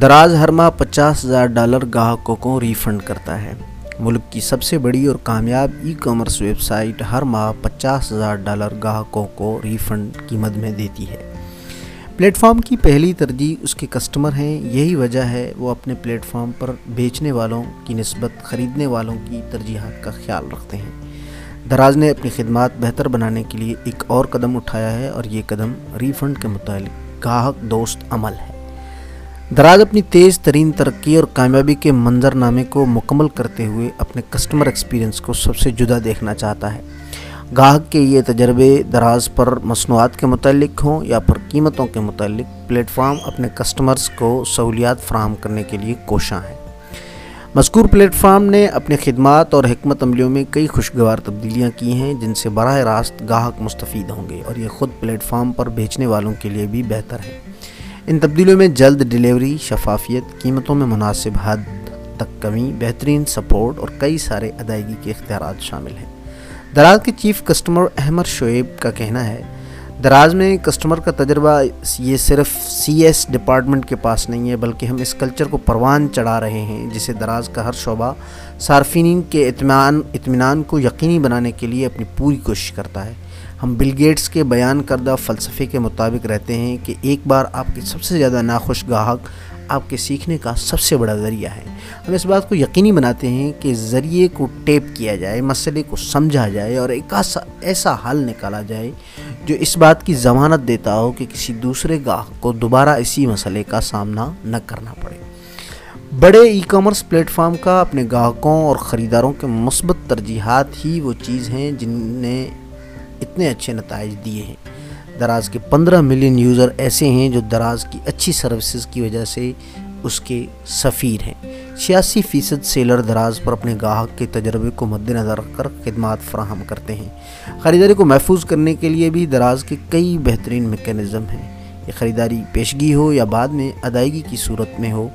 دراز ہر ماہ پچاس ہزار ڈالر گاہکوں کو ریفنڈ کرتا ہے۔ ملک کی سب سے بڑی اور کامیاب ای کامرس ویب سائٹ ہر ماہ پچاس ہزار ڈالر گاہکوں کو ریفنڈ قیمت میں دیتی ہے۔ پلیٹ فارم کی پہلی ترجیح اس کے کسٹمر ہیں۔ یہی وجہ ہے وہ اپنے پلیٹ فارم پر بیچنے والوں کی نسبت خریدنے والوں کی ترجیحات کا خیال رکھتے ہیں۔ دراز نے اپنی خدمات بہتر بنانے کے لیے ایک اور قدم اٹھایا ہے اور یہ قدم ریفنڈ کے متعلق گاہک دوست عمل ہے۔ دراز اپنی تیز ترین ترقی اور کامیابی کے منظر نامے کو مکمل کرتے ہوئے اپنے کسٹمر ایکسپیرینس کو سب سے جدا دیکھنا چاہتا ہے۔ گاہک کے یہ تجربے دراز پر مصنوعات کے متعلق ہوں یا پر قیمتوں کے متعلق پلیٹ فارم اپنے کسٹمرز کو سہولیات فراہم کرنے کے لیے کوشاں ہیں۔ مذکور پلیٹ فارم نے اپنے خدمات اور حکمت عملیوں میں کئی خوشگوار تبدیلیاں کی ہیں جن سے براہ راست گاہک مستفید ہوں گے اور یہ خود پلیٹ فارم پر بھیجنے والوں کے لیے بھی بہتر ہے۔ ان تبدیلیوں میں جلد ڈیلیوری، شفافیت، قیمتوں میں مناسب حد تک کمی، بہترین سپورٹ اور کئی سارے ادائیگی کے اختیارات شامل ہیں۔ دراز کے چیف کسٹمر احمد شعیب کا کہنا ہے، دراز میں کسٹمر کا تجربہ یہ صرف سی ایس ڈپارٹمنٹ کے پاس نہیں ہے، بلکہ ہم اس کلچر کو پروان چڑھا رہے ہیں، جسے دراز کا ہر شعبہ صارفین کے اطمینان اطمینان کو یقینی بنانے کے لیے اپنی پوری کوشش کرتا ہے۔ ہم بل گیٹس کے بیان کردہ فلسفے کے مطابق رہتے ہیں کہ ایک بار آپ کے سب سے زیادہ ناخوش گاہک آپ کے سیکھنے کا سب سے بڑا ذریعہ ہے۔ ہم اس بات کو یقینی بناتے ہیں کہ ذریعے کو ٹیپ کیا جائے، مسئلے کو سمجھا جائے اور ایک ایسا حل نکالا جائے جو اس بات کی ضمانت دیتا ہو کہ کسی دوسرے گاہک کو دوبارہ اسی مسئلے کا سامنا نہ کرنا پڑے۔ بڑے ای کامرس پلیٹ فارم کا اپنے گاہکوں اور خریداروں کے مثبت ترجیحات ہی وہ چیز ہیں جن نے اتنے اچھے نتائج دیے ہیں۔ دراز کے پندرہ ملین یوزر ایسے ہیں جو دراز کی اچھی سروسز کی وجہ سے اس کے سفیر ہیں۔ چھیاسی فیصد سیلر دراز پر اپنے گاہک کے تجربے کو مد نظر رکھ کر خدمات فراہم کرتے ہیں۔ خریداری کو محفوظ کرنے کے لیے بھی دراز کے کئی بہترین میکینزم ہیں۔ یہ خریداری پیشگی ہو یا بعد میں ادائیگی کی صورت میں ہو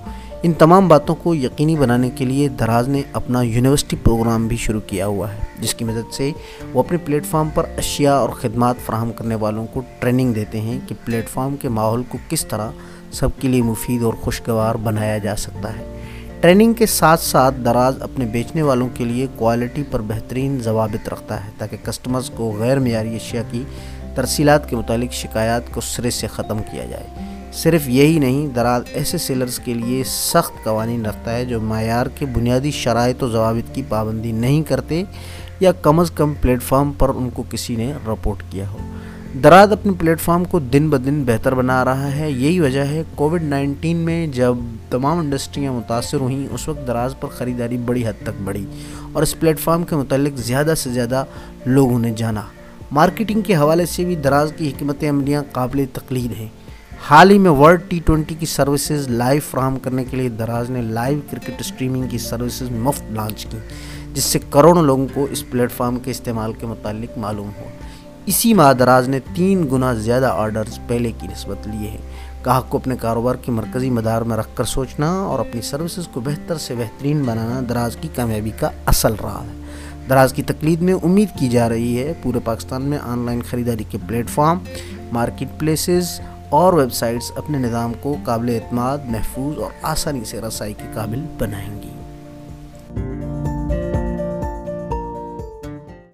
ان تمام باتوں کو یقینی بنانے کے لیے دراز نے اپنا یونیورسٹی پروگرام بھی شروع کیا ہوا ہے، جس کی مدد سے وہ اپنے پلیٹ فارم پر اشیاء اور خدمات فراہم کرنے والوں کو ٹریننگ دیتے ہیں کہ پلیٹ فارم کے ماحول کو کس طرح سب کے لیے مفید اور خوشگوار بنایا جا سکتا ہے۔ ٹریننگ کے ساتھ ساتھ دراز اپنے بیچنے والوں کے لیے کوالٹی پر بہترین ضوابط رکھتا ہے تاکہ کسٹمرز کو غیر معیاری اشیاء کی ترسیلات کے متعلق شکایات کو سرے سے ختم کیا جائے۔ صرف یہی نہیں، دراز ایسے سیلرز کے لیے سخت قوانین رکھتا ہے جو معیار کے بنیادی شرائط و ضوابط کی پابندی نہیں کرتے یا کم از کم پلیٹ فارم پر ان کو کسی نے رپورٹ کیا ہو۔ دراز اپنے پلیٹ فارم کو دن بدن بہتر بنا رہا ہے، یہی وجہ ہے کووڈ نائنٹین میں جب تمام انڈسٹریاں متاثر ہوئیں، اس وقت دراز پر خریداری بڑی حد تک بڑھی اور اس پلیٹ فارم کے متعلق زیادہ سے زیادہ لوگوں نے جانا۔ مارکیٹنگ کے حوالے سے بھی دراز کی حکمت عملیاں قابل تقلید ہیں۔ حال ہی میں ورلڈ ٹی ٹوینٹی کی سروسز لائیو فراہم کرنے کے لیے دراز نے لائیو کرکٹ اسٹریمنگ کی سروسز مفت لانچ کی، جس سے کروڑوں لوگوں کو اس پلیٹ فارم کے استعمال کے متعلق معلوم ہو اسی ماہ دراز نے تین گنا زیادہ آرڈرز پہلے کی نسبت لیے ہیں۔ گاہک کو اپنے کاروبار کی مرکزی مدار میں رکھ کر سوچنا اور اپنی سروسز کو بہتر سے بہترین بنانا دراز کی کامیابی کا اصل رہا ہے۔ دراز کی تقلید میں امید کی جا رہی ہے پورے پاکستان میں آن لائن خریداری کے پلیٹ فارم مارکیٹ پلیسز اور ویب سائٹس اپنے نظام کو قابل اعتماد، محفوظ اور آسانی سے رسائی کے قابل بنائیں گی۔